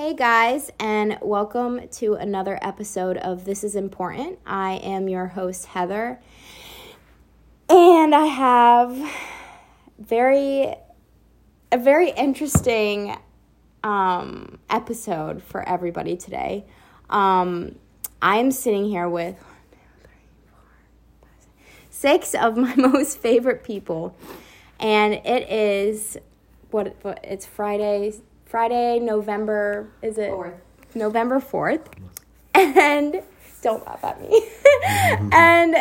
Hey guys, and welcome to another episode of This is Important. I am your host, Heather, and I have very a very interesting um, episode for everybody today. Um, I'm sitting here with six of my most favorite people, and it is what, what it's Friday, Friday, November. Is it Fourth. November fourth? And don't laugh at me. and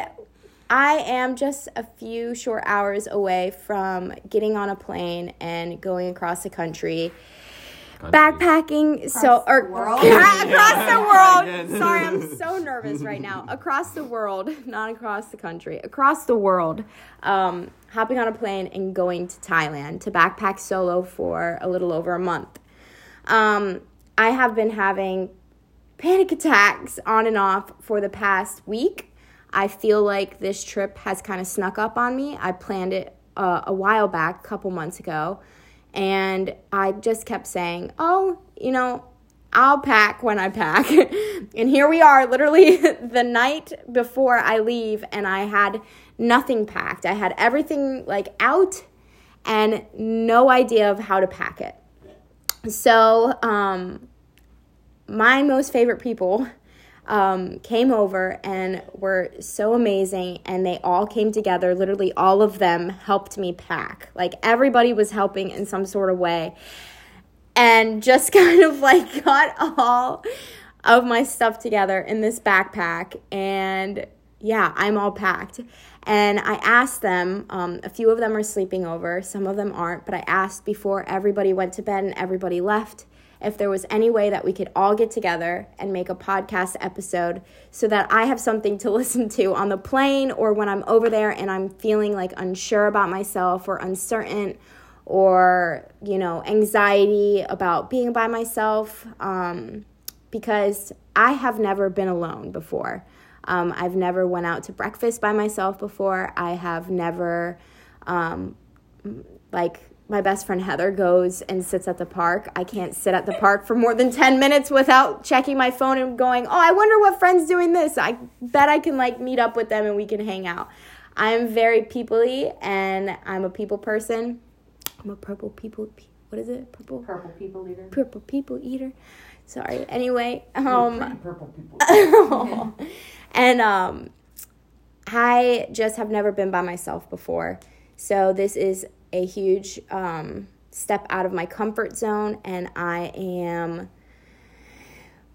I am just a few short hours away from getting on a plane and going across the country. Backpacking, so or the world? across the world. Sorry, I'm so nervous right now. Across the world, not across the country. Across the world, um, hopping on a plane and going to Thailand to backpack solo for a little over a month. Um, I have been having panic attacks on and off for the past week. I feel like this trip has kind of snuck up on me. I planned it uh, a while back, a couple months ago, and I just kept saying, "Oh, you know, I'll pack when I pack." and here we are, literally the night before I leave, and I had nothing packed. I had everything like out and no idea of how to pack it. So, um, my most favorite people um, came over and were so amazing and they all came together literally all of them helped me pack like everybody was helping in some sort of way and just kind of like got all of my stuff together in this backpack and yeah i'm all packed and i asked them um, a few of them are sleeping over some of them aren't but i asked before everybody went to bed and everybody left if there was any way that we could all get together and make a podcast episode so that I have something to listen to on the plane or when I'm over there and I'm feeling like unsure about myself or uncertain or, you know, anxiety about being by myself um, because I have never been alone before. Um, I've never went out to breakfast by myself before. I have never, um, like, my best friend Heather goes and sits at the park. I can't sit at the park for more than 10 minutes without checking my phone and going, "Oh, I wonder what friend's doing this." I bet I can like meet up with them and we can hang out. I'm very peoply and I'm a people person. I'm a purple people what is it? Purple Purple people eater. purple people eater. Sorry. Anyway, um Purple people. and um, I just have never been by myself before. So this is a huge um, step out of my comfort zone, and I am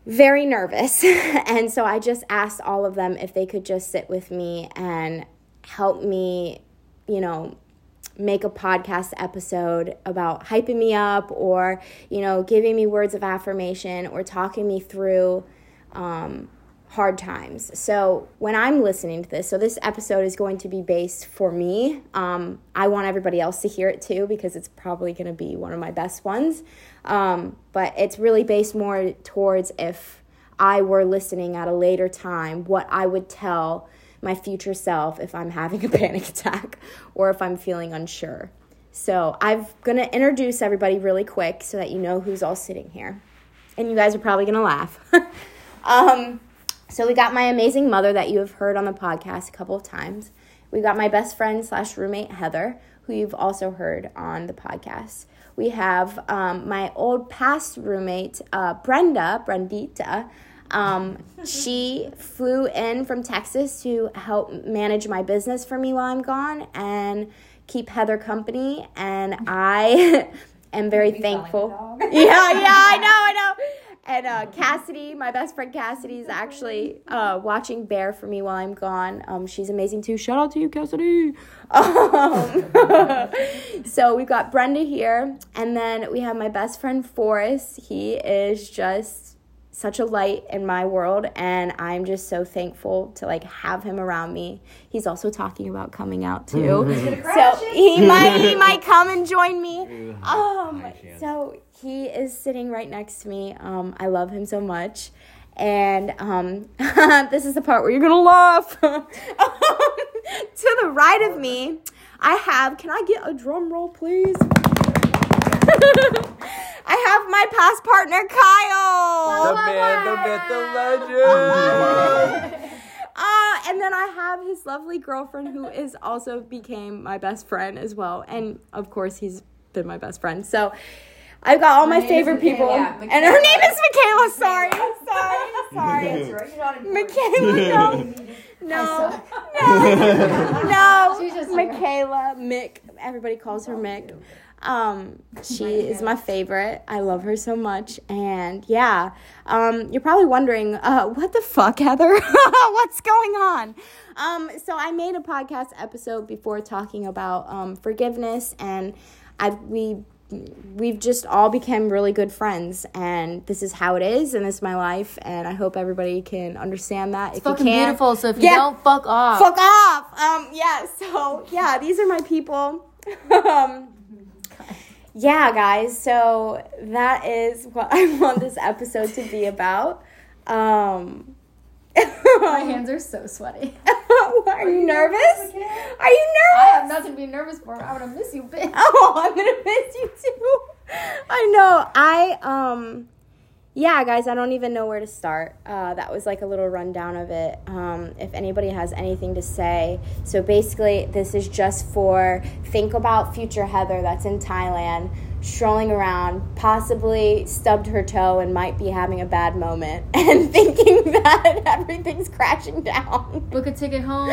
very nervous. and so I just asked all of them if they could just sit with me and help me, you know, make a podcast episode about hyping me up or, you know, giving me words of affirmation or talking me through um, hard times. So when I'm listening to this, so this episode is going to be based for me. Um, I want everybody else to hear it too because it's probably going to be one of my best ones. Um, but it's really based more towards if I were listening at a later time, what I would tell my future self if I'm having a panic attack or if I'm feeling unsure. So I'm going to introduce everybody really quick so that you know who's all sitting here. And you guys are probably going to laugh. um, so we got my amazing mother that you have heard on the podcast a couple of times. We got my best friend slash roommate Heather, who you've also heard on the podcast. We have um, my old past roommate uh, Brenda, Brendita. Um, she flew in from Texas to help manage my business for me while I'm gone and keep Heather company. And I am very You sound like a thankful. yeah, yeah, I know, I know. And uh, Cassidy, my best friend Cassidy, is actually uh, watching Bear for me while I'm gone. Um, she's amazing too. Shout out to you, Cassidy. Um, so we've got Brenda here, and then we have my best friend Forrest. He is just such a light in my world, and I'm just so thankful to like have him around me. He's also talking about coming out too, so he might he might come and join me. Um, so he is sitting right next to me. Um, I love him so much. And um, this is the part where you're gonna laugh. to the right of me, I have. Can I get a drum roll, please? I have my my past partner, Kyle. The man, the myth, the legend. Uh, and then I have his lovely girlfriend who is also became my best friend as well. And of course, he's been my best friend. So I've got all my, name is favorite people. Michaela. And her name is Michaela. Sorry. Sorry. Sorry. You're not important. Michaela, no. No. No. She's just- Michaela, Mick. Everybody calls her Mick. Um, she is my favorite. I love her so much. And yeah, um, you're probably wondering, uh, what the fuck, Heather? What's going on? Um, so I made a podcast episode before talking about um, forgiveness, and I've we we've just all become really good friends, and this is how it is, and this is my life, and I hope everybody can understand that. if Fucking you can't, beautiful. So if you Yeah. don't fuck off. fuck off. Um, yeah. So yeah, these are my people. um, yeah, guys. So that is what I want this episode to be about. Um, My hands are so sweaty. are you nervous? Are you nervous? I have nothing to be nervous for. I'm gonna miss you, bitch. Oh, I'm gonna miss you too. I know. I um yeah, guys, I don't even know where to start. Uh, that was like a little rundown of it. Um, if anybody has anything to say. So basically, this is just for think about future Heather that's in Thailand, strolling around, possibly stubbed her toe and might be having a bad moment, and thinking that everything's crashing down. Book a ticket home.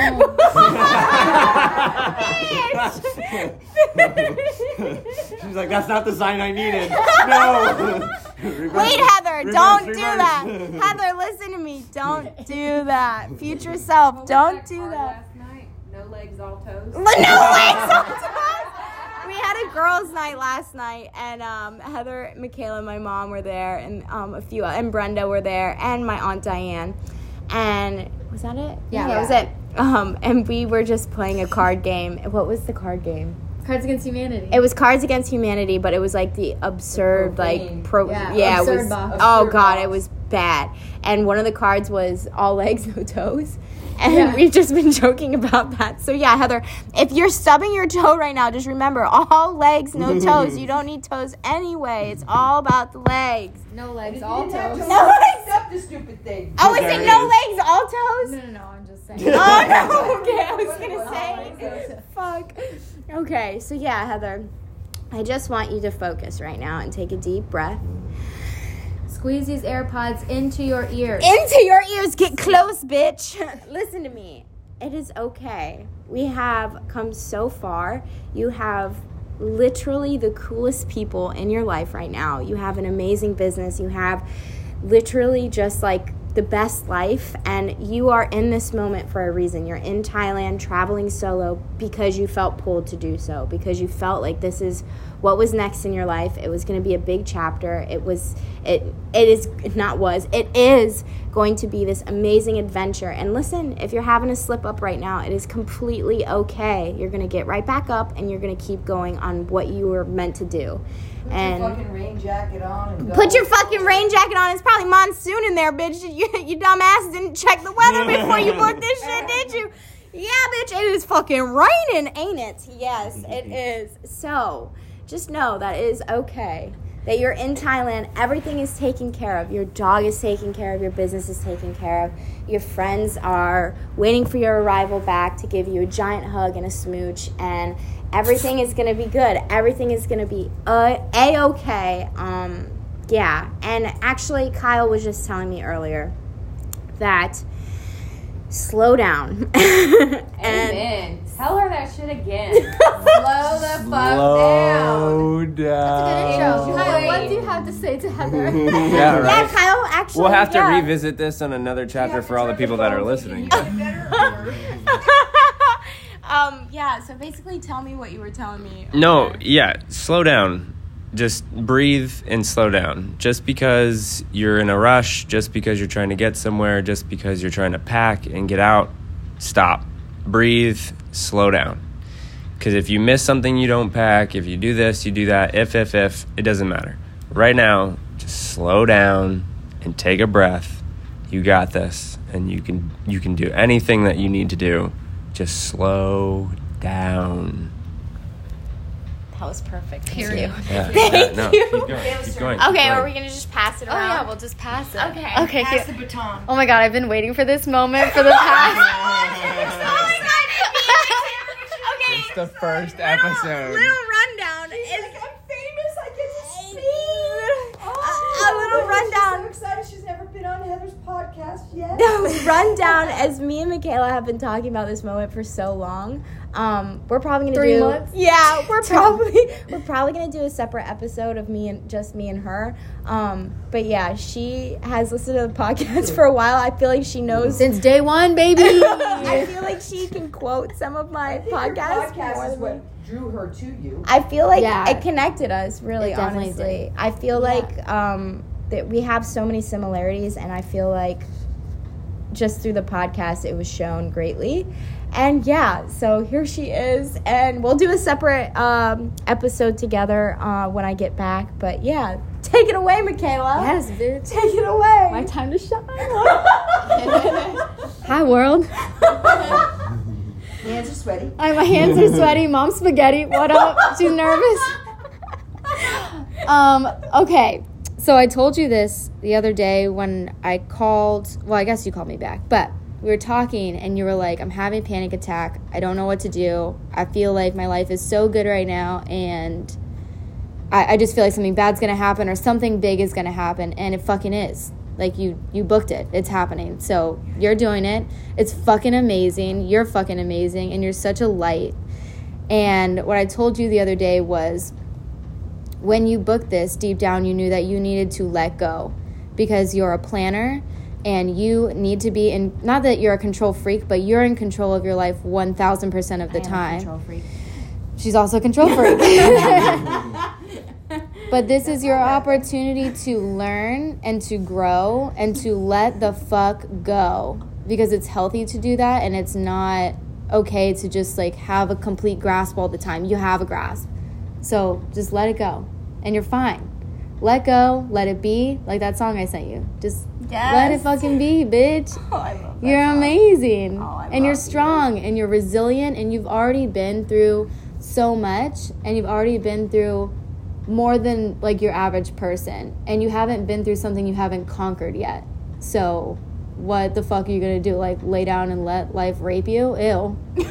She's like, that's not the sign I needed. No. Wait, Heather, Reverse, don't do that. Heather, listen to me. Don't do that. Future self, oh, don't do that. Last night, no legs, all toes. No way, We had a girls' night last night, and um, Heather, Michaela, my mom were there, and um, a few, and Brenda were there, and my aunt Diane. And was that it? Yeah. that was it. Um, and we were just playing a card game. What was the card game? Cards Against Humanity. It was Cards Against Humanity, but it was like the absurd, like pro. Yeah, Yeah, it was. box. Oh Absurd god, box. it was bad. And one of the cards was all legs, no toes. And Yeah. we've just been joking about that. So yeah, Heather, if you're stubbing your toe right now, just remember all legs, no toes. You don't need toes anyway. It's all about the legs. no legs, all You toes. No legs. Accept the stupid thing. Oh, is There it it no legs, all toes? No, no, no. Saying. Oh no. Okay, I was gonna say. Fuck. Okay, so yeah, Heather, I just want you to focus right now and take a deep breath. Squeeze these AirPods into your ears. Into your ears, get close, bitch. Listen to me. It is okay. We have come so far. You have literally the coolest people in your life right now. You have an amazing business. You have literally just like the best life and you are in this moment for a reason. You're in Thailand traveling solo because you felt pulled to do so, because you felt like this is what was next in your life. It was going to be a big chapter. It was it it is not was. It is going to be this amazing adventure. And listen, if you're having a slip up right now, it is completely okay. You're going to get right back up and you're going to keep going on what you were meant to do. Put and your fucking rain jacket on and go. Put your fucking rain jacket on. It's probably monsoon in there, bitch. You, you dumbass didn't check the weather before you booked this shit, did you? Yeah, bitch, it is fucking raining, ain't it? Yes, it mm-hmm. is. So, just know that it is okay. That you're in Thailand, everything is taken care of. Your dog is taken care of, your business is taken care of. Your friends are waiting for your arrival back to give you a giant hug and a smooch, and everything is gonna be good. Everything is gonna be uh, a okay. Um, yeah, and actually, Kyle was just telling me earlier that slow down. and Amen. Tell her that shit again. Slow the fuck down. Slow down. Intro. Kyle, what do you have to say to Heather? yeah, yeah. Kyle, actually, We'll have to yeah. revisit this on another chapter for all the people that are listening. um, yeah. So basically, tell me what you were telling me. No, earlier. yeah, slow down. Just breathe and slow down. Just because you're in a rush, just because you're trying to get somewhere, just because you're trying to pack and get out, stop. Breathe, slow down. Because if you miss something, you don't pack. If you do this, you do that. If, if, if, it doesn't matter. Right now, just slow down and take a breath. You got this, and you can you can do anything that you need to do. Just slow down. That was perfect. Thank Period. you. Yeah, Thank yeah, no, you. Keep going. Keep going. Okay, keep are we gonna just pass it Oh yeah, we'll just pass it. Okay. Okay. Pass cute. the baton. Oh my god, I've been waiting for this moment for the past. oh my god! okay. It's the first little, episode. Little rundown. Is, I'm famous. I get to speak. a, oh, a little rundown. I'm so excited. She's never been on Heather's podcast yet. the rundown as me and Michaela have been talking about this moment for so long. Um, we're probably gonna Three do months? yeah. We're probably we're probably gonna do a separate episode of me and just me and her. Um, but yeah, she has listened to the podcast for a while. I feel like she knows. Since day one, baby. I feel like she can quote some of my Your podcasts. more podcast is than me. what drew her to you. I feel like Yeah. it connected us really It honestly. did. I feel like um, that we have so many similarities and I feel like just through the podcast it was shown greatly. And yeah, so here she is and we'll do a separate um, episode together uh, when I get back. But yeah, take it away, Michaela. yes, bitch. Take it away. My time to shine. Hi, world. Hands are sweaty. I, my hands are sweaty. Mom spaghetti. What up? She's nervous. Um, okay. So I told you this the other day when I called. Well, I guess you called me back, but we were talking and you were like, "I'm having a panic attack. I don't know what to do. I feel like my life is so good right now, and I, I just feel like something bad's gonna happen or something big is gonna happen, and it fucking is. Like you, you booked it. It's happening. So you're doing it. It's fucking amazing. You're fucking amazing, and you're such a light. And what I told you the other day was, when you booked this, deep down you knew that you needed to let go, because you're a planner, and you need to be in. Not that you're a control freak, but you're in control of your life one thousand percent of the time. She's also a control freak. but this is your opportunity to learn and to grow and to let the fuck go because it's healthy to do that and it's not okay to just like have a complete grasp all the time. You have a grasp. So just let it go and you're fine. Let go, let it be, like that song I sent you. Just let it fucking be, bitch. Oh, I love that You're song. amazing. Oh, and you're love you. strong and you're resilient and you've already been through so much and you've already been through more than like your average person and you haven't been through something you haven't conquered yet. So what the fuck are you gonna do? Like lay down and let life rape you? Ew.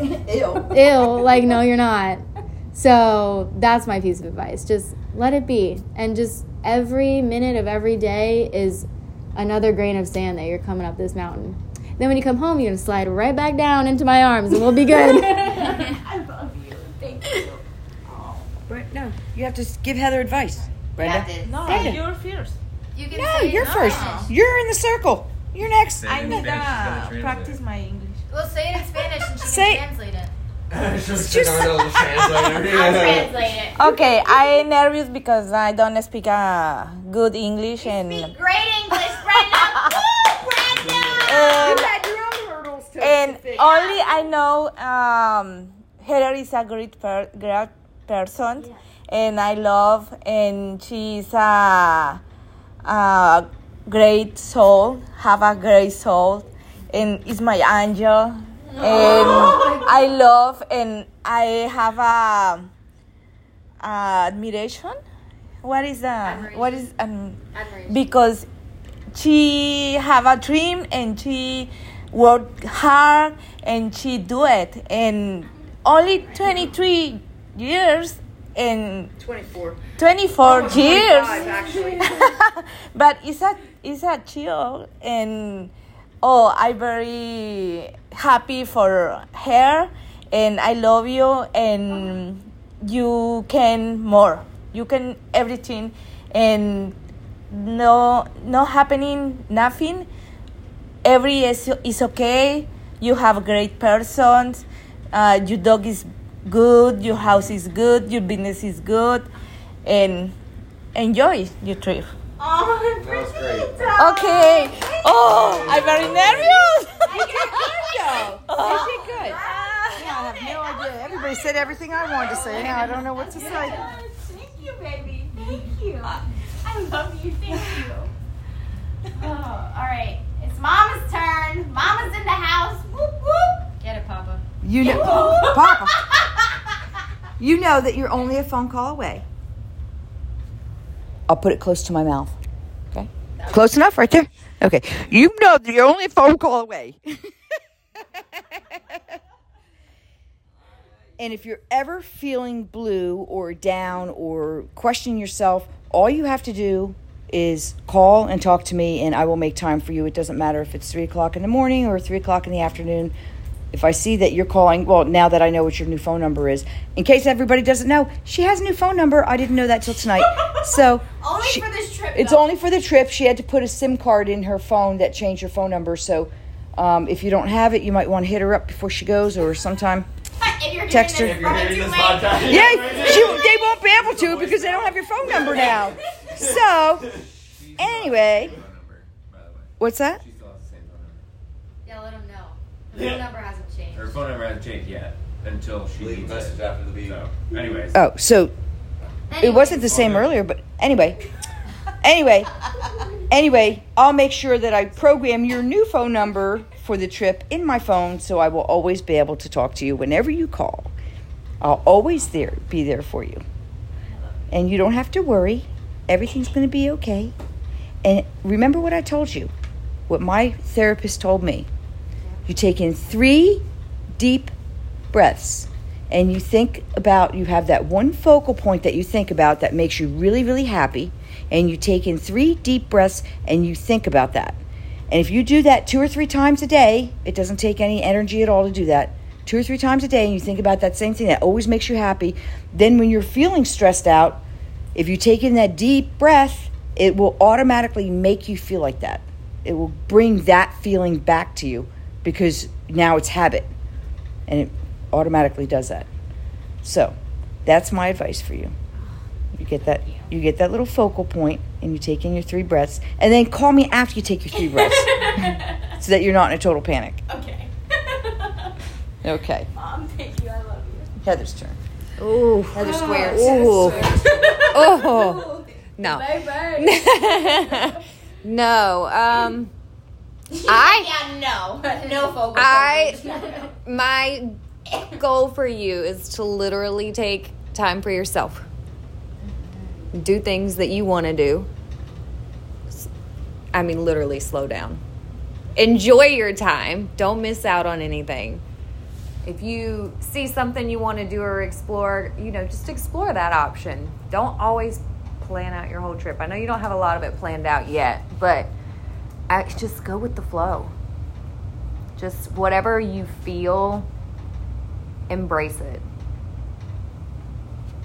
Ew. Ew. Like no you're not. So that's my piece of advice. Just let it be. And just every minute of every day is another grain of sand that you're coming up this mountain. Then when you come home, you're gonna slide right back down into my arms and we'll be good. I love you. Thank you. Oh. But no, you have to give Heather advice. Brenda. No, Brenda. you're first. you can No, you're first. You're in the circle. You're next. I need to practice my English. We'll say it in Spanish and she Say- can translate it. Just translate it. Okay, I'm nervous because I don't speak uh, good English and Great English, Brenda. Woo, Brenda. and, your own hurdles to and only I know um, Heather is a great per- great person and I love and she's a, a great soul, have a great soul and is my angel and I love and I have a, a admiration. What is that? What is um, because she have a dream and she work hard and she do it and only 23 years and 24. 24 years actually. but it's a it's a chill and oh i very happy for her and i love you and you can more. You can everything and no no happening nothing. Every is, is okay. You have great persons. Uh, your dog is good. Your house is good. Your business is good. And enjoy your trip. Oh, That was great. Okay. Oh, I'm very nervous. You did good though. You did good. Yeah, I have no idea. Everybody said everything I wanted to say. Now I don't know what to say. Thank you, baby. Thank you. I love you. Thank you. Oh, all right. It's Mama's turn. Mama's in the house. Whoop whoop. Get it, Papa. You know, Papa. you know that you're only a phone call away. I'll put it close to my mouth. Okay. Close enough right there? Okay. You know you're only phone call away. and if you're ever feeling blue or down or questioning yourself, all you have to do is call and talk to me, and I will make time for you. It doesn't matter if it's three o'clock in the morning or three o'clock in the afternoon. If I see that you're calling, well, now that I know what your new phone number is, in case everybody doesn't know, she has a new phone number. I didn't know that till tonight. So Only she- for this trip. it's though. only for the trip. She had to put a SIM card in her phone that changed her phone number. So um, if you don't have it, you might want to hit her up before she goes or sometime. Text her. hearing If this, You're probably hearing too this late. podcast. Yeah, she, they won't be able to because they don't have your phone number now. So anyway, what's that? She still has the same phone number. Yeah, let him know. The phone number hasn't changed. Her phone number hasn't changed yet until she Leave a needs message it. after the beep. So, anyways. Oh, so it wasn't the same Okay. earlier, but anyway, anyway, anyway, I'll make sure that I program your new phone number for the trip in my phone, so I will always be able to talk to you whenever you call. I'll always there be there for you, and you don't have to worry. Everything's going to be okay. And remember what I told you, what my therapist told me. You take in three deep breaths. And you think about you have that one focal point that you think about that makes you really really happy and you take in three deep breaths and you think about that. And if you do that two or three times a day it doesn't take any energy at all to do that. Two or three times a day and you think about that same thing that always makes you happy then when you're feeling stressed out if you take in that deep breath it will automatically make you feel like that. It will bring that feeling back to you because now it's habit and it automatically does that. So, that's my advice for you. You get that you get that little focal point and you take in your three breaths and then call me after you take your three breaths so that you're not in a total panic. Okay. Okay. Mom, thank you. I love you. Heather's turn. Ooh. Heather squares. Ooh. Oh. No. Bye No. Um I Yeah, no. No focus. I my goal for you is to literally take time for yourself. Do things that you want to do. I mean literally slow down. Enjoy your time. Don't miss out on anything. If you see something you want to do or explore, you know, just explore that option. Don't always plan out your whole trip. I know you don't have a lot of it planned out yet, but I, just go with the flow. Just whatever you feel, embrace it.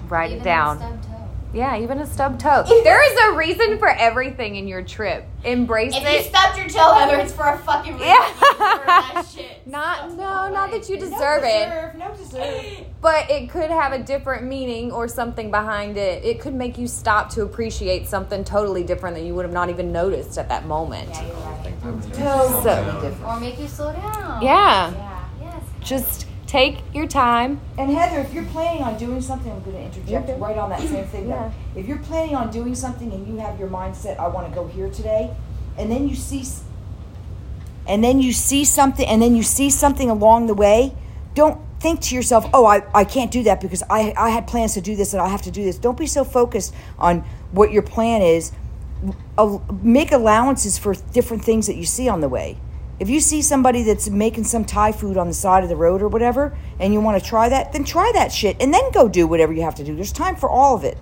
Write it down. Yeah, even a stub toe. there is a reason for everything in your trip. Embrace it. If you it. stubbed your toe, Heather, it's for a fucking reason. Yeah. You deserve that shit. Not no, not that you deserve it. No deserve. But it could have a different meaning or something behind it. It could make you stop to appreciate something totally different that you would have not even noticed at that moment. Yeah, So, different. Or make you slow down. yeah, Yeah. Yes. just take your time. And Heather, if you're planning on doing something, I'm going to interject right on that same thing. Yeah. If you're planning on doing something and you have your mindset, I want to go here today, and then you see, and then you see something, and then you see something along the way, don't think to yourself, "Oh, I, I can't do that because I I had plans to do this and I have to do this." Don't be so focused on what your plan is. Make allowances for different things that you see on the way. If you see somebody that's making some Thai food on the side of the road or whatever, and you want to try that, then try that shit and then go do whatever you have to do. There's time for all of it.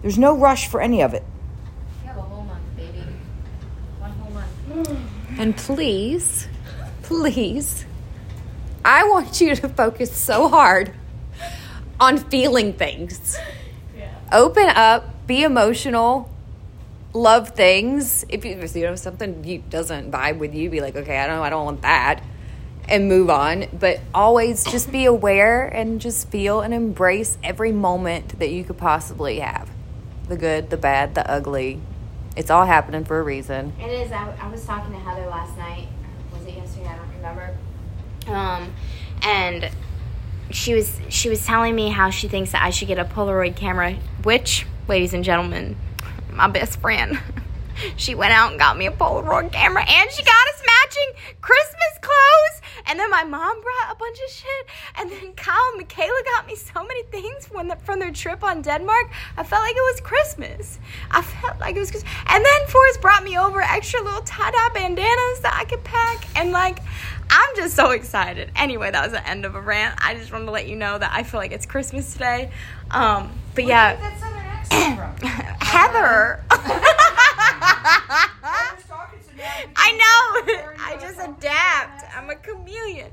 There's no rush for any of it. You have a whole month, baby. One whole month. Mm. And please, please, I want you to focus so hard on feeling things. Yeah. Open up, be emotional, love things. If you, if you know something you doesn't vibe with you, be like, okay, I don't, I don't want that, and move on. But always just be aware and just feel and embrace every moment that you could possibly have, the good, the bad, the ugly. It's all happening for a reason. It is. I, I was talking to Heather last night. Was it yesterday? I don't remember. Um, and she was she was telling me how she thinks that I should get a Polaroid camera. Which, ladies and gentlemen, my best friend she went out and got me a Polaroid camera and she got us matching Christmas clothes. And then my mom brought a bunch of shit. And then Kyle and Michaela got me so many things when the, from their trip on Denmark. I felt like it was Christmas. I felt like it was Christmas. And then Forrest brought me over extra little tie-dye bandanas that I could pack. And like, I'm just so excited. Anyway, that was the end of a rant. I just wanted to let you know that I feel like it's Christmas today. Um, but yeah, That from? Heather. I was talking to now. I know. I just adapt. I'm a chameleon.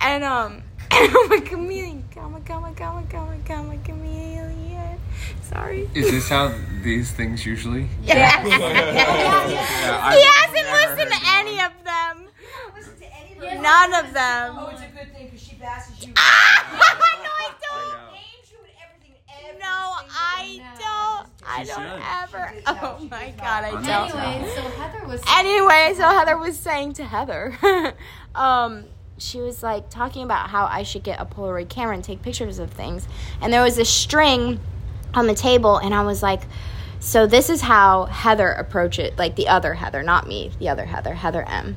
And um I'm a chameleon. I'm a, I'm a, I'm a, I'm a, I'm a chameleon. Sorry. Is this how these things usually? Yeah. I- he hasn't listened to any of them. Listen to any of her- None of them. Oh, it's a good thing because she bashes you. no, I don't. Names you and everything. every No, single I don't. I She don't should. ever. She did tell- Oh my god, I don't. Anyway, so Heather was. Anyway, so Heather was saying to Heather, um, she was like talking about how I should get a Polaroid camera and take pictures of things. And there was a string on the table, and I was like, so this is how Heather approach it, like the other Heather, not me, the other Heather, Heather M.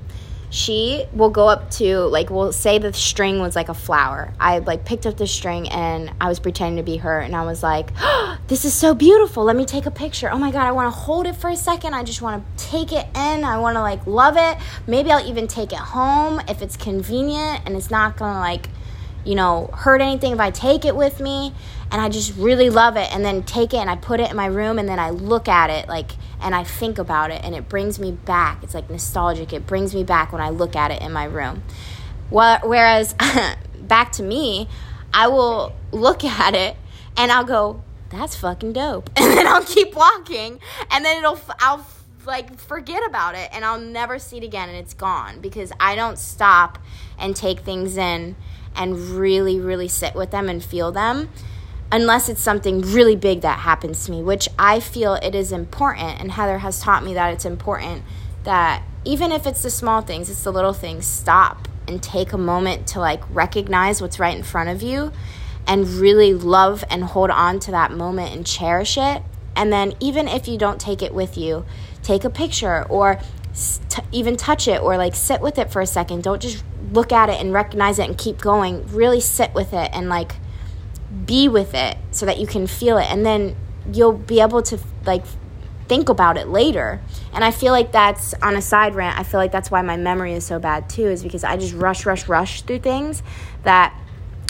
She will go up to like we'll say the string was like a flower. I like picked up the string and I was pretending to be her and I was like, oh, "This is so beautiful. Let me take a picture. Oh my god, I want to hold it for a second. I just want to take it in. I want to like love it. Maybe I'll even take it home if it's convenient and it's not to like you know, hurt anything if I take it with me and I just really love it and then take it and I put it in my room and then I look at it like and I think about it and it brings me back. It's like nostalgic. It brings me back when I look at it in my room. Whereas back to me, I will look at it and I'll go, that's fucking dope. And then I'll keep walking and then it'll, I'll like forget about it and I'll never see it again and it's gone because I don't stop and take things in and really, really sit with them and feel them unless it's something really big that happens to me, which I feel it is important. And Heather has taught me that it's important that even if it's the small things, it's the little things, stop and take a moment to like recognize what's right in front of you and really love and hold on to that moment and cherish it. And then, even if you don't take it with you, take a picture or t- even touch it or like sit with it for a second. Don't just look at it and recognize it and keep going. Really sit with it and like be with it so that you can feel it and then you'll be able to like think about it later. And i feel like that's on a side rant i feel like that's why my memory is so bad too is because i just rush rush rush through things that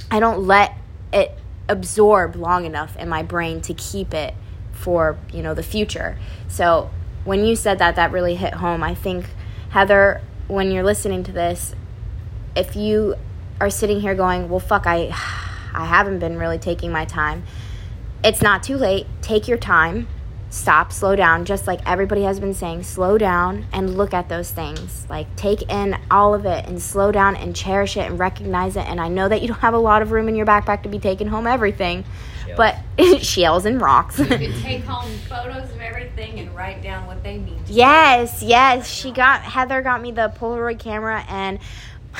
i don't let it absorb long enough in my brain to keep it for you know the future. So when you said that that really hit home. I think heather when you're listening to this if you are sitting here going, well, fuck, I, I haven't been really taking my time, it's not too late. Take your time, stop, slow down, just like everybody has been saying, slow down and look at those things. Like, take in all of it and slow down and cherish it and recognize it. And I know that you don't have a lot of room in your backpack to be taking home everything, but shells and rocks. You could take home photos of everything and write down what they mean. to you. Yes, yes. She got Heather got me the Polaroid camera and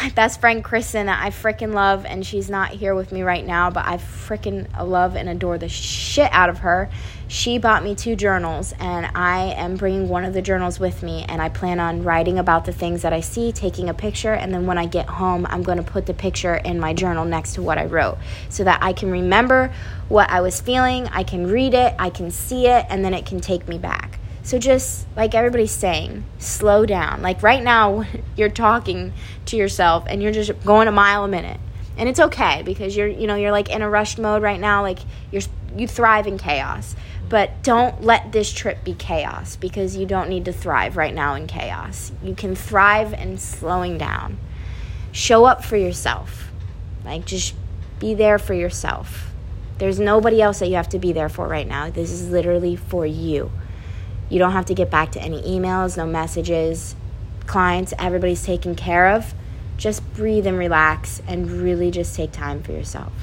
my best friend Kristen that I freaking love and she's not here with me right now, but I freaking love and adore the shit out of her. She bought me two journals and I am bringing one of the journals with me and I plan on writing about the things that I see, taking a picture and then when I get home, I'm going to put the picture in my journal next to what I wrote so that I can remember what I was feeling, I can read it, I can see it and then it can take me back. So just like everybody's saying, slow down. Like right now, you're talking to yourself and you're just going a mile a minute, and it's okay because you're you know you're like in a rushed mode right now. Like you're you thrive in chaos, but don't let this trip be chaos because you don't need to thrive right now in chaos. You can thrive in slowing down. Show up for yourself. Like just be there for yourself. There's nobody else that you have to be there for right now. This is literally for you. You don't have to get back to any emails, no messages. Clients, everybody's taken care of. Just breathe and relax and really just take time for yourself.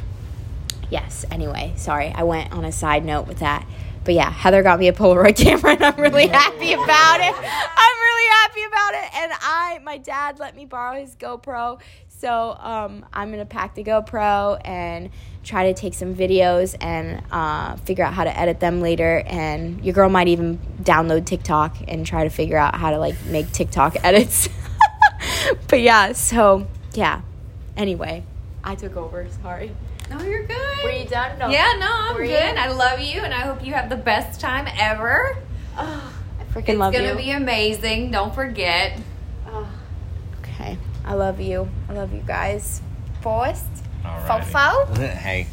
Yes, anyway, sorry, I went on a side note with that. But yeah, Heather got me a Polaroid camera and I'm really happy about it. I'm really happy about it. And I, my dad let me borrow his GoPro. So um, I'm going to pack the GoPro and try to take some videos and uh, figure out how to edit them later. And your girl might even download TikTok and try to figure out how to like make TikTok edits. but yeah, so yeah. Anyway, I took over. Sorry. No, you're good. Were you done? No. Yeah, no, I'm Were good. you? I love you, and I hope you have the best time ever. I freaking love you. It's gonna be amazing. Don't forget. okay. I love you. I love you guys. Forrest? Alrighty. Fofo? hey,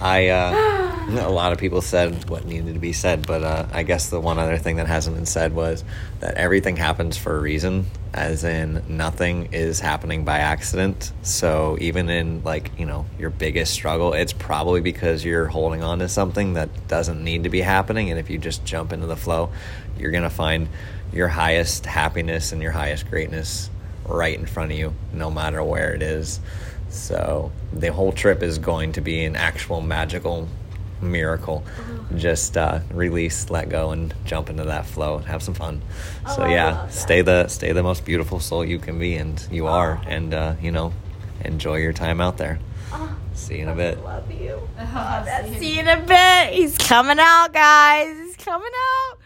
I uh, a lot of people said what needed to be said, but uh, I guess the one other thing that hasn't been said was that everything happens for a reason, as in nothing is happening by accident. So even in like you know your biggest struggle, it's probably because you're holding on to something that doesn't need to be happening, and if you just jump into the flow, you're gonna find your highest happiness and your highest greatness right in front of you, no matter where it is. So the whole trip is going to be an actual magical miracle. Just uh, release, let go, and jump into that flow and have some fun. so yeah, stay the stay the most beautiful soul you can be, and you are, and uh, you know, enjoy your time out there. See you in a bit. Love you. See you in a bit. He's coming out, guys. He's coming out.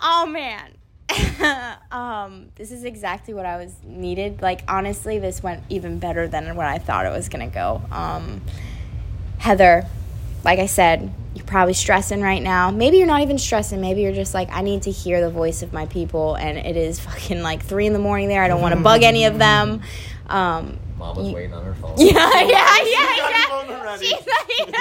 Oh man. um, this is exactly what I was needed. Like honestly, this went even better than what I thought it was gonna go. Um, Heather, like I said, you're probably stressing right now. Maybe you're not even stressing. Maybe you're just like, I need to hear the voice of my people, and it is fucking like three in the morning there. I don't want to bug any of them. Um, Mama's You- waiting on her phone. yeah, yeah, yeah, yeah. She's like,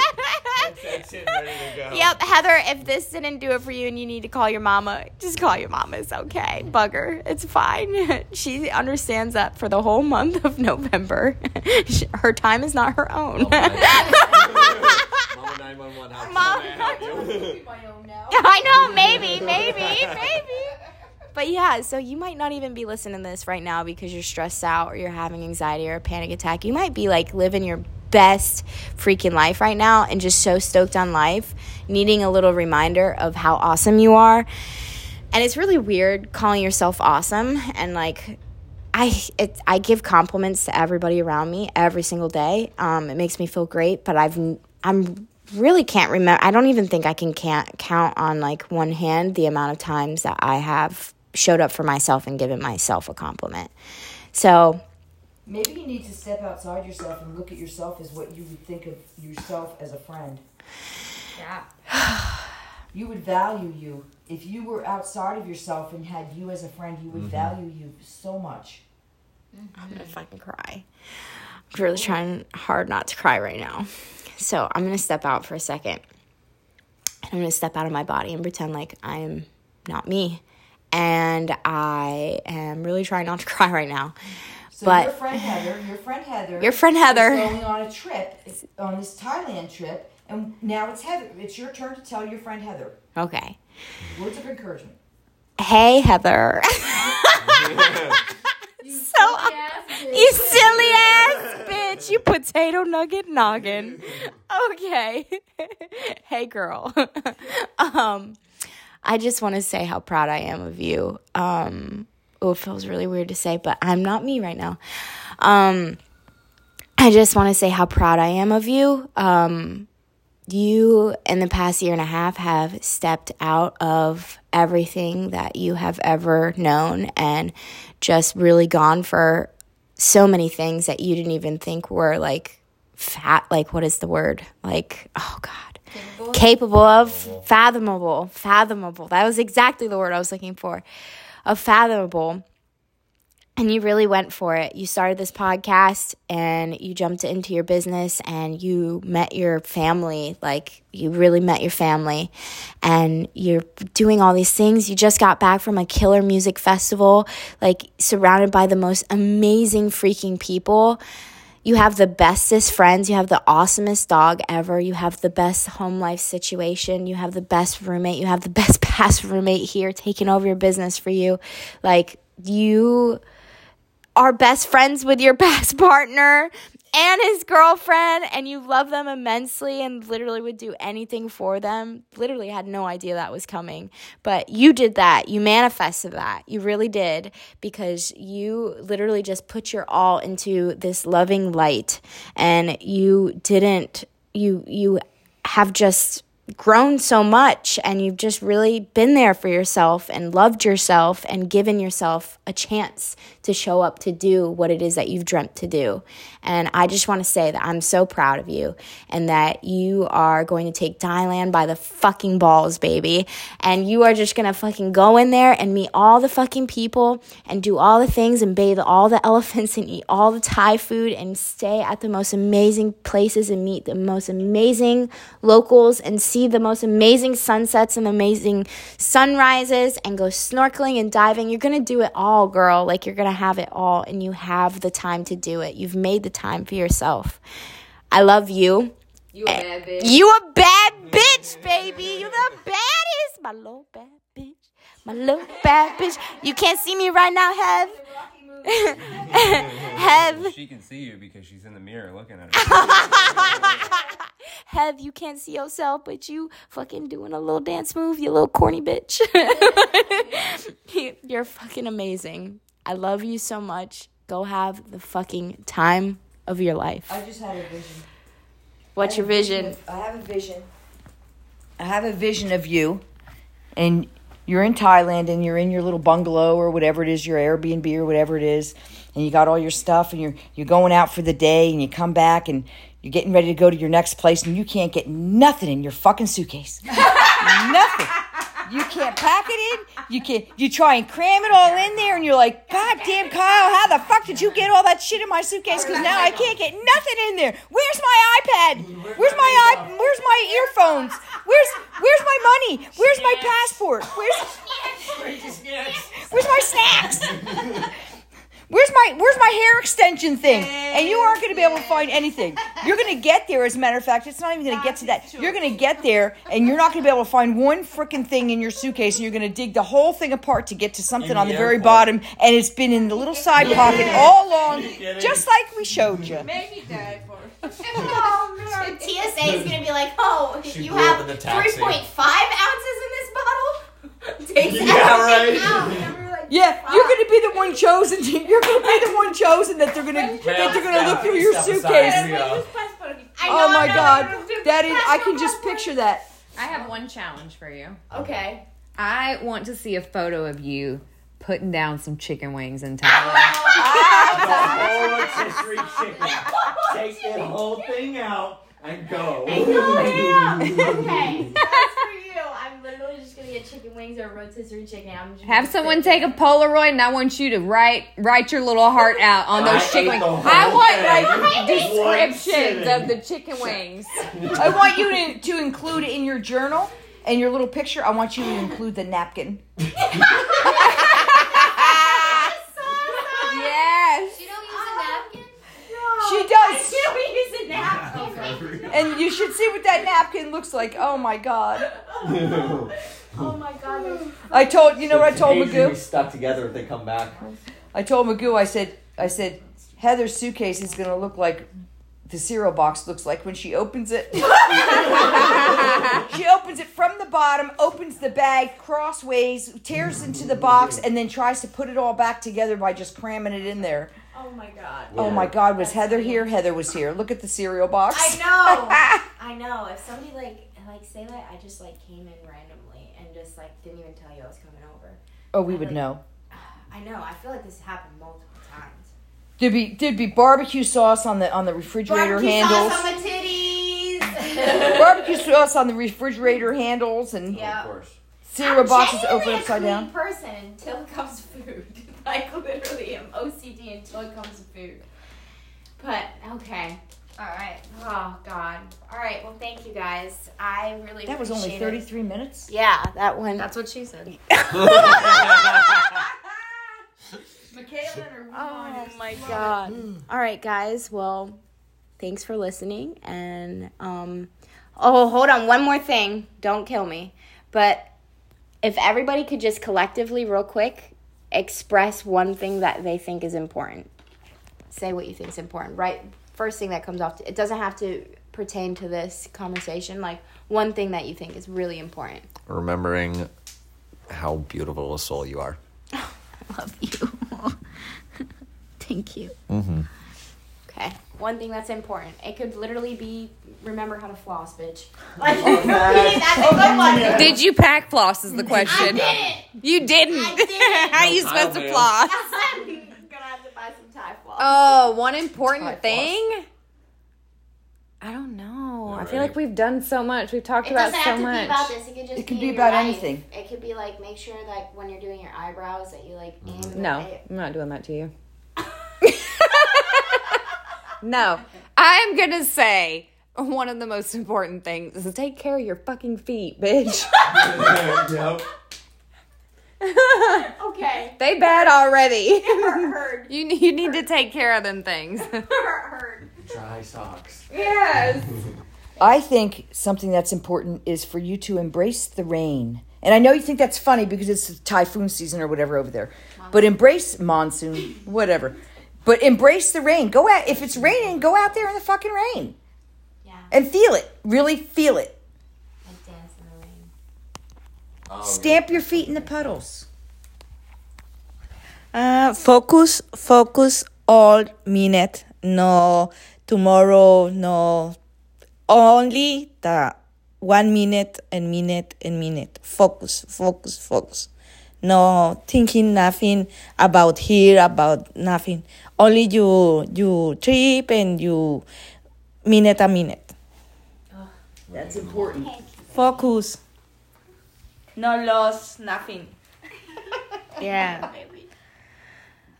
Yep, Heather, if this didn't do it for you and you need to call your mama, just call your mama. It's okay. Bug her. It's fine. She understands that for the whole month of November. She- Her time is not her own. Mama 911, how Mom. can I help you? I know, maybe, maybe, maybe. But yeah, so you might not even be listening to this right now because you're stressed out or you're having anxiety or a panic attack. You might be like living your best freaking life right now and just so stoked on life, needing a little reminder of how awesome you are. And it's really weird calling yourself awesome and like I it, I give compliments to everybody around me every single day. Um, it makes me feel great, but I've I'm really can't remember. I don't even think I can can't count on like one hand the amount of times that I have showed up for myself and given myself a compliment. So Maybe you need to step outside yourself and look at yourself as what you would think of yourself as a friend. Yeah. You would value you. If you were outside of yourself and had you as a friend, you would mm-hmm. value you so much. I'm gonna fucking cry. I'm really trying hard not to cry right now. So I'm gonna step out for a second. I'm gonna step out of my body and pretend like I am not me. And I am really trying not to cry right now. So But- your friend Heather, your friend Heather, Your friend Heather. is going on a trip on this Thailand trip, and now it's Heather. It's your turn to tell your friend Heather Okay. words of encouragement. Hey Heather. so you silly ass bitch, you potato nugget noggin. Okay. hey girl. um I just want to say how proud I am of you. Um oh, it feels really weird to say, but I'm not me right now. Um I just want to say how proud I am of you. Um you in the past year and a half have stepped out of everything that you have ever known and just really gone for so many things that you didn't even think were like fat like what is the word like oh god capable, of fathomable fathomable that was exactly the word i was looking for of fathomable and you really went for it. You started this podcast and you jumped into your business and you met your family. Like, you really met your family and you're doing all these things. You just got back from a killer music festival, like, surrounded by the most amazing freaking people. You have the bestest friends. You have the awesomest dog ever. You have the best home life situation. You have the best roommate. You have the best past roommate here taking over your business for you. Like, you are best friends with your past partner and his girlfriend and you love them immensely and literally would do anything for them. Literally had no idea that was coming. But you did that. You manifested that. You really did because you literally just put your all into this loving light and you didn't you you have just grown so much and you've just really been there for yourself and loved yourself and given yourself a chance to show up to do what it is that you've dreamt to do. And I just want to say that I'm so proud of you and that you are going to take Thailand by the fucking balls, baby. And you are just going to fucking go in there and meet all the fucking people and do all the things and bathe all the elephants and eat all the Thai food and stay at the most amazing places and meet the most amazing locals and see the most amazing sunsets and amazing sunrises and go snorkeling and diving. You're going to do it all, girl. Like you're going to have it all and you have the time to do it. You've made the time for yourself. I love you. You a bad bitch. You a bad bitch, baby. You the baddest. My little bad bitch. My little bad bitch. You can't see me right now, Hev. Hev. She can see you because she's in the mirror looking at her. Hev, you can't see yourself, but you fucking doing a little dance move, you little corny bitch. You're fucking amazing. I love you so much. Go have the fucking time of your life. I just had a vision. What's your vision? I have a vision. I have a vision of you, and you're in Thailand, and you're in your little bungalow or whatever it is, your Airbnb or whatever it is, and you got all your stuff, and you're you're going out for the day, and you come back, and you're getting ready to go to your next place, and you can't get nothing in your fucking suitcase. nothing. You can't pack it in. You can You try and cram it all in there, and you're like, God damn, Kyle, how the fuck did you get all that shit in my suitcase? Because now I can't get nothing in there. Where's my iPad? Where's my i? Where's my earphones? Where's Where's my money? Where's my passport? Where's Where's my snacks? Where's my Where's my hair extension thing? And you aren't going to be able to find anything. You're going to get there. As a matter of fact, it's not even going to get to that. You're going to get there, and you're not going to be able to find one freaking thing in your suitcase, and you're going to dig the whole thing apart to get to something In on the the very bottom, and it's been in the little side pocket all along, just like we showed you. TSA oh, is gonna be like, oh, She you have in the taxi. 3.5 ounces in this bottle? Takes Yeah, everything right. out. And we're like, Yeah, you're going to be the one chosen. You're going to be the one chosen that they're going to that they're going to look through your suitcase. Oh know, my God, I that is. I can just picture that. I have one challenge for you. Okay. I want to see a photo of you putting down some chicken wings in Thailand. whole rotisserie chicken. Take that whole thing out and go. Okay, that's for you. I'm literally just gonna get chicken wings or rotisserie chicken. I'm just Have someone take a Polaroid, and I want you to write write your little heart out on those I chicken ate wings. the I whole want thing. like One descriptions sitting. of the chicken wings. I want you to, to include in your journal and your little picture. I want you to include the napkin. And you should see what that napkin looks like. Oh my god. Oh my god. I told you know what I told Occasionally Magoo? stuck together if they come back. I told Magoo, I said I said Heather's suitcase is gonna look like the cereal box looks like when she opens it. she opens it from the bottom, opens the bag crossways, tears into the box, and then tries to put it all back together by just cramming it in there. Oh my god. Oh my god, was Heather here? Heather was here. Look at the cereal box. I know. I know. If somebody like like say that I just like came in randomly and just like didn't even tell you I was coming over. Oh, we would know. I know. I feel like this happened multiple times. There'd be there'd be barbecue sauce on the on the refrigerator Barbecue handles. sauce on my titties. barbecue sauce on the refrigerator handles and yeah. Of course. cereal I'm boxes genuinely open a upside clean down. person until it comes to food. Like literally, I'm OCD until it comes to food. But okay. All right. Oh God. All right. Well, thank you guys. I really That was only 33 minutes. Yeah, that one. That's what she said. Oh my god. All right, guys. Well, thanks for listening. And um, oh, hold on. One more thing. Don't kill me. But if everybody could just collectively, real quick, express one thing that they think is important. Say what you think is important. Right. first thing that comes off. it doesn't have to pertain to this conversation. Like one thing that you think is really important. Remembering how beautiful a soul you are. I love you. Thank you. Mm-hmm. Okay. One thing that's important. It could literally be remember how to floss, bitch. Did you pack floss? Is the question. didn't. You didn't. how are you supposed to floss? I'm gonna have to buy some Thai floss. Oh, one important thing. I don't know. I feel like we've done so much. We've talked It about so have to much. be about this. It could just It could be, be about life. anything. It could be like make sure that when you're doing your eyebrows that you like aim. the No, way- I'm not doing that to you. No, I'm gonna say one of the most important things is to take care of your fucking feet, bitch. Okay. they bad already. Heard. you you need to take care of them things. Heard. Dry socks. yes. I think something that's important is for you to embrace the rain. And I know you think that's funny because it's typhoon season or whatever over there. But embrace monsoon, whatever. But embrace the rain. Go out if it's raining, go out there in the fucking rain. Yeah. And feel it. Really feel it. Like dance in the rain. Stamp your feet in the puddles. Uh, focus, focus all minute. No tomorrow. No, only the one minute and minute and minute. Focus, focus, focus. No thinking nothing about here, about nothing. Only you, you trip and you minute a minute. That's important. Focus. No loss, nothing. Yeah.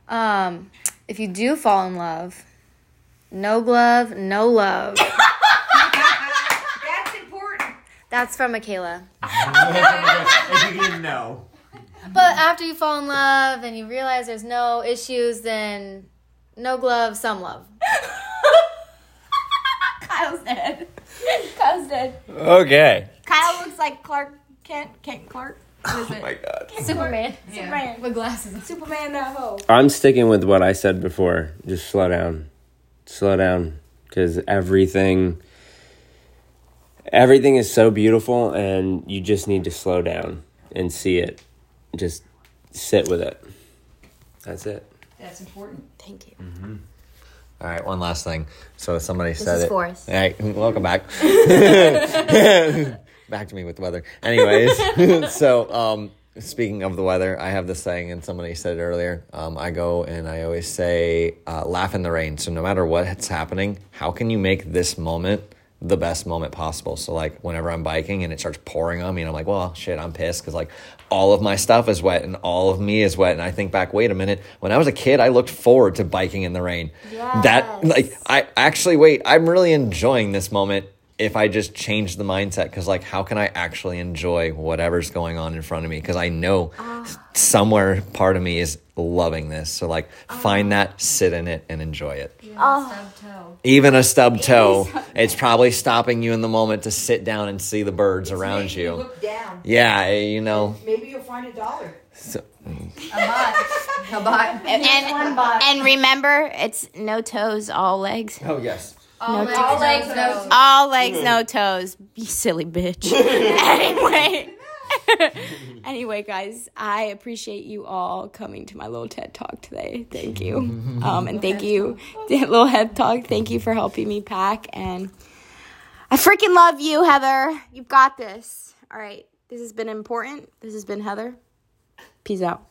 Um, if you do fall in love, no glove, no love. That's important. That's from Michaela. if you didn't know. But after you fall in love and you realize there's no issues, then no glove, some love. Kyle's dead. Kyle's dead. Okay. Kyle looks like Clark Kent. Kent Clark. What is oh it? Oh my God. Superman. Superman. With glasses. Superman that hoe. I'm sticking with what I said before. Just slow down. Slow down. Because everything. Everything is so beautiful, and you just need to slow down and see it. Just sit with it. That's it. That's important. Thank you. All right, one last thing. So somebody said is it. Forrest. All right, welcome back. back to me with the weather. Anyways, so um, speaking of the weather, I have this saying, and somebody said it earlier. Um, I go and I always say, uh, "Laugh in the rain." So no matter what's happening, how can you make this moment? The best moment possible. So like whenever I'm biking and it starts pouring on me and I'm like, well, shit, I'm pissed because like all of my stuff is wet and all of me is wet. And I think back, wait a minute, when I was a kid, I looked forward to biking in the rain. That like I actually wait, I'm really enjoying this moment if I just change the mindset because like how can I actually enjoy whatever's going on in front of me? Because I know ah. somewhere part of me is loving this. So like find that, ah. sit in it, and enjoy it. Even a ah. stub toe, it's probably stopping you in the moment to sit down and see the birds around Make you. Look down. Yeah, eh, you know. Maybe you'll find a dollar. So, And, and remember, it's no toes, all legs. oh yes. No legs, no legs, toes. All legs, no toes. You silly bitch. anyway. anyway, guys, I appreciate you all coming to my little TED talk today. Thank you. Um, and thank you, little head talk. Thank you for helping me pack. And I freaking love you, Heather. You've got this. All right. This has been important. This has been Heather. Peace out.